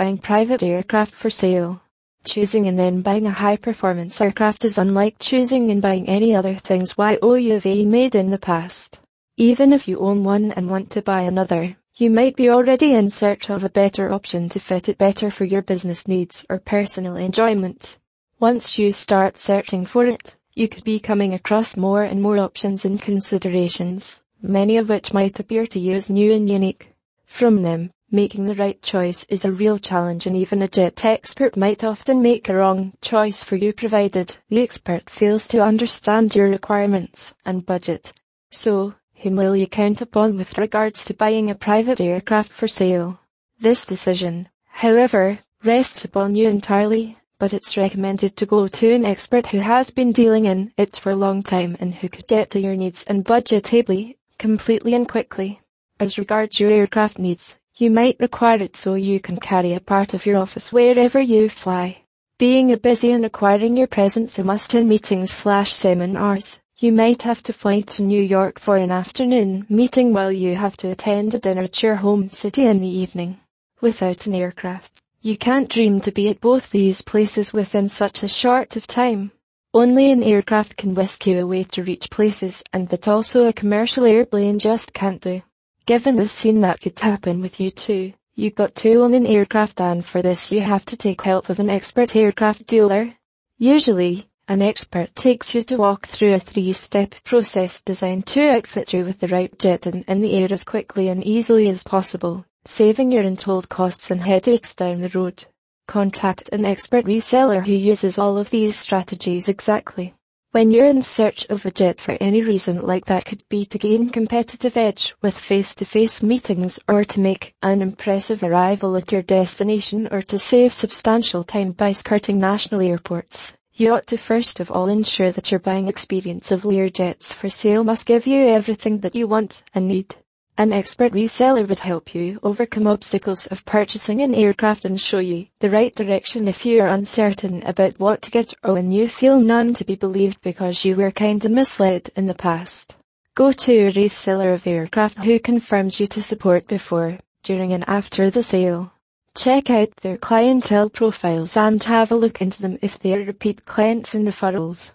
buying private aircraft for sale. Choosing and then buying a high-performance aircraft is unlike choosing and buying any other things you've made in the past. Even if you own one and want to buy another, you might be already in search of a better option to fit it better for your business needs or personal enjoyment. Once you start searching for it, you could be coming across more and more options and considerations, many of which might appear to you as new and unique. From them, Making the right choice is a real challenge and even a jet expert might often make a wrong choice for you provided the expert fails to understand your requirements and budget. So, whom will you count upon with regards to buying a private aircraft for sale? This decision, however, rests upon you entirely, but it's recommended to go to an expert who has been dealing in it for a long time and who could get to your needs and budget ably, completely and quickly. As regards your aircraft needs, you might require it so you can carry a part of your office wherever you fly. Being a busy and acquiring your presence a must in meetings slash seminars, you might have to fly to New York for an afternoon meeting while you have to attend a dinner at your home city in the evening. Without an aircraft, you can't dream to be at both these places within such a short of time. Only an aircraft can whisk you away to reach places and that also a commercial airplane just can't do. Given the scene that could happen with you too, you got to own an aircraft and for this you have to take help of an expert aircraft dealer. Usually, an expert takes you to walk through a three-step process designed to outfit you with the right jet and in the air as quickly and easily as possible, saving your untold costs and headaches down the road. Contact an expert reseller who uses all of these strategies exactly. When you're in search of a jet for any reason like that could be to gain competitive edge with face-to-face meetings or to make an impressive arrival at your destination or to save substantial time by skirting national airports. You ought to first of all ensure that your buying experience of Learjets for sale must give you everything that you want and need. An expert reseller would help you overcome obstacles of purchasing an aircraft and show you the right direction if you are uncertain about what to get or when you feel none to be believed because you were kinda misled in the past. Go to a reseller of aircraft who confirms you to support before, during and after the sale. Check out their clientele profiles and have a look into them if they are repeat clients and referrals.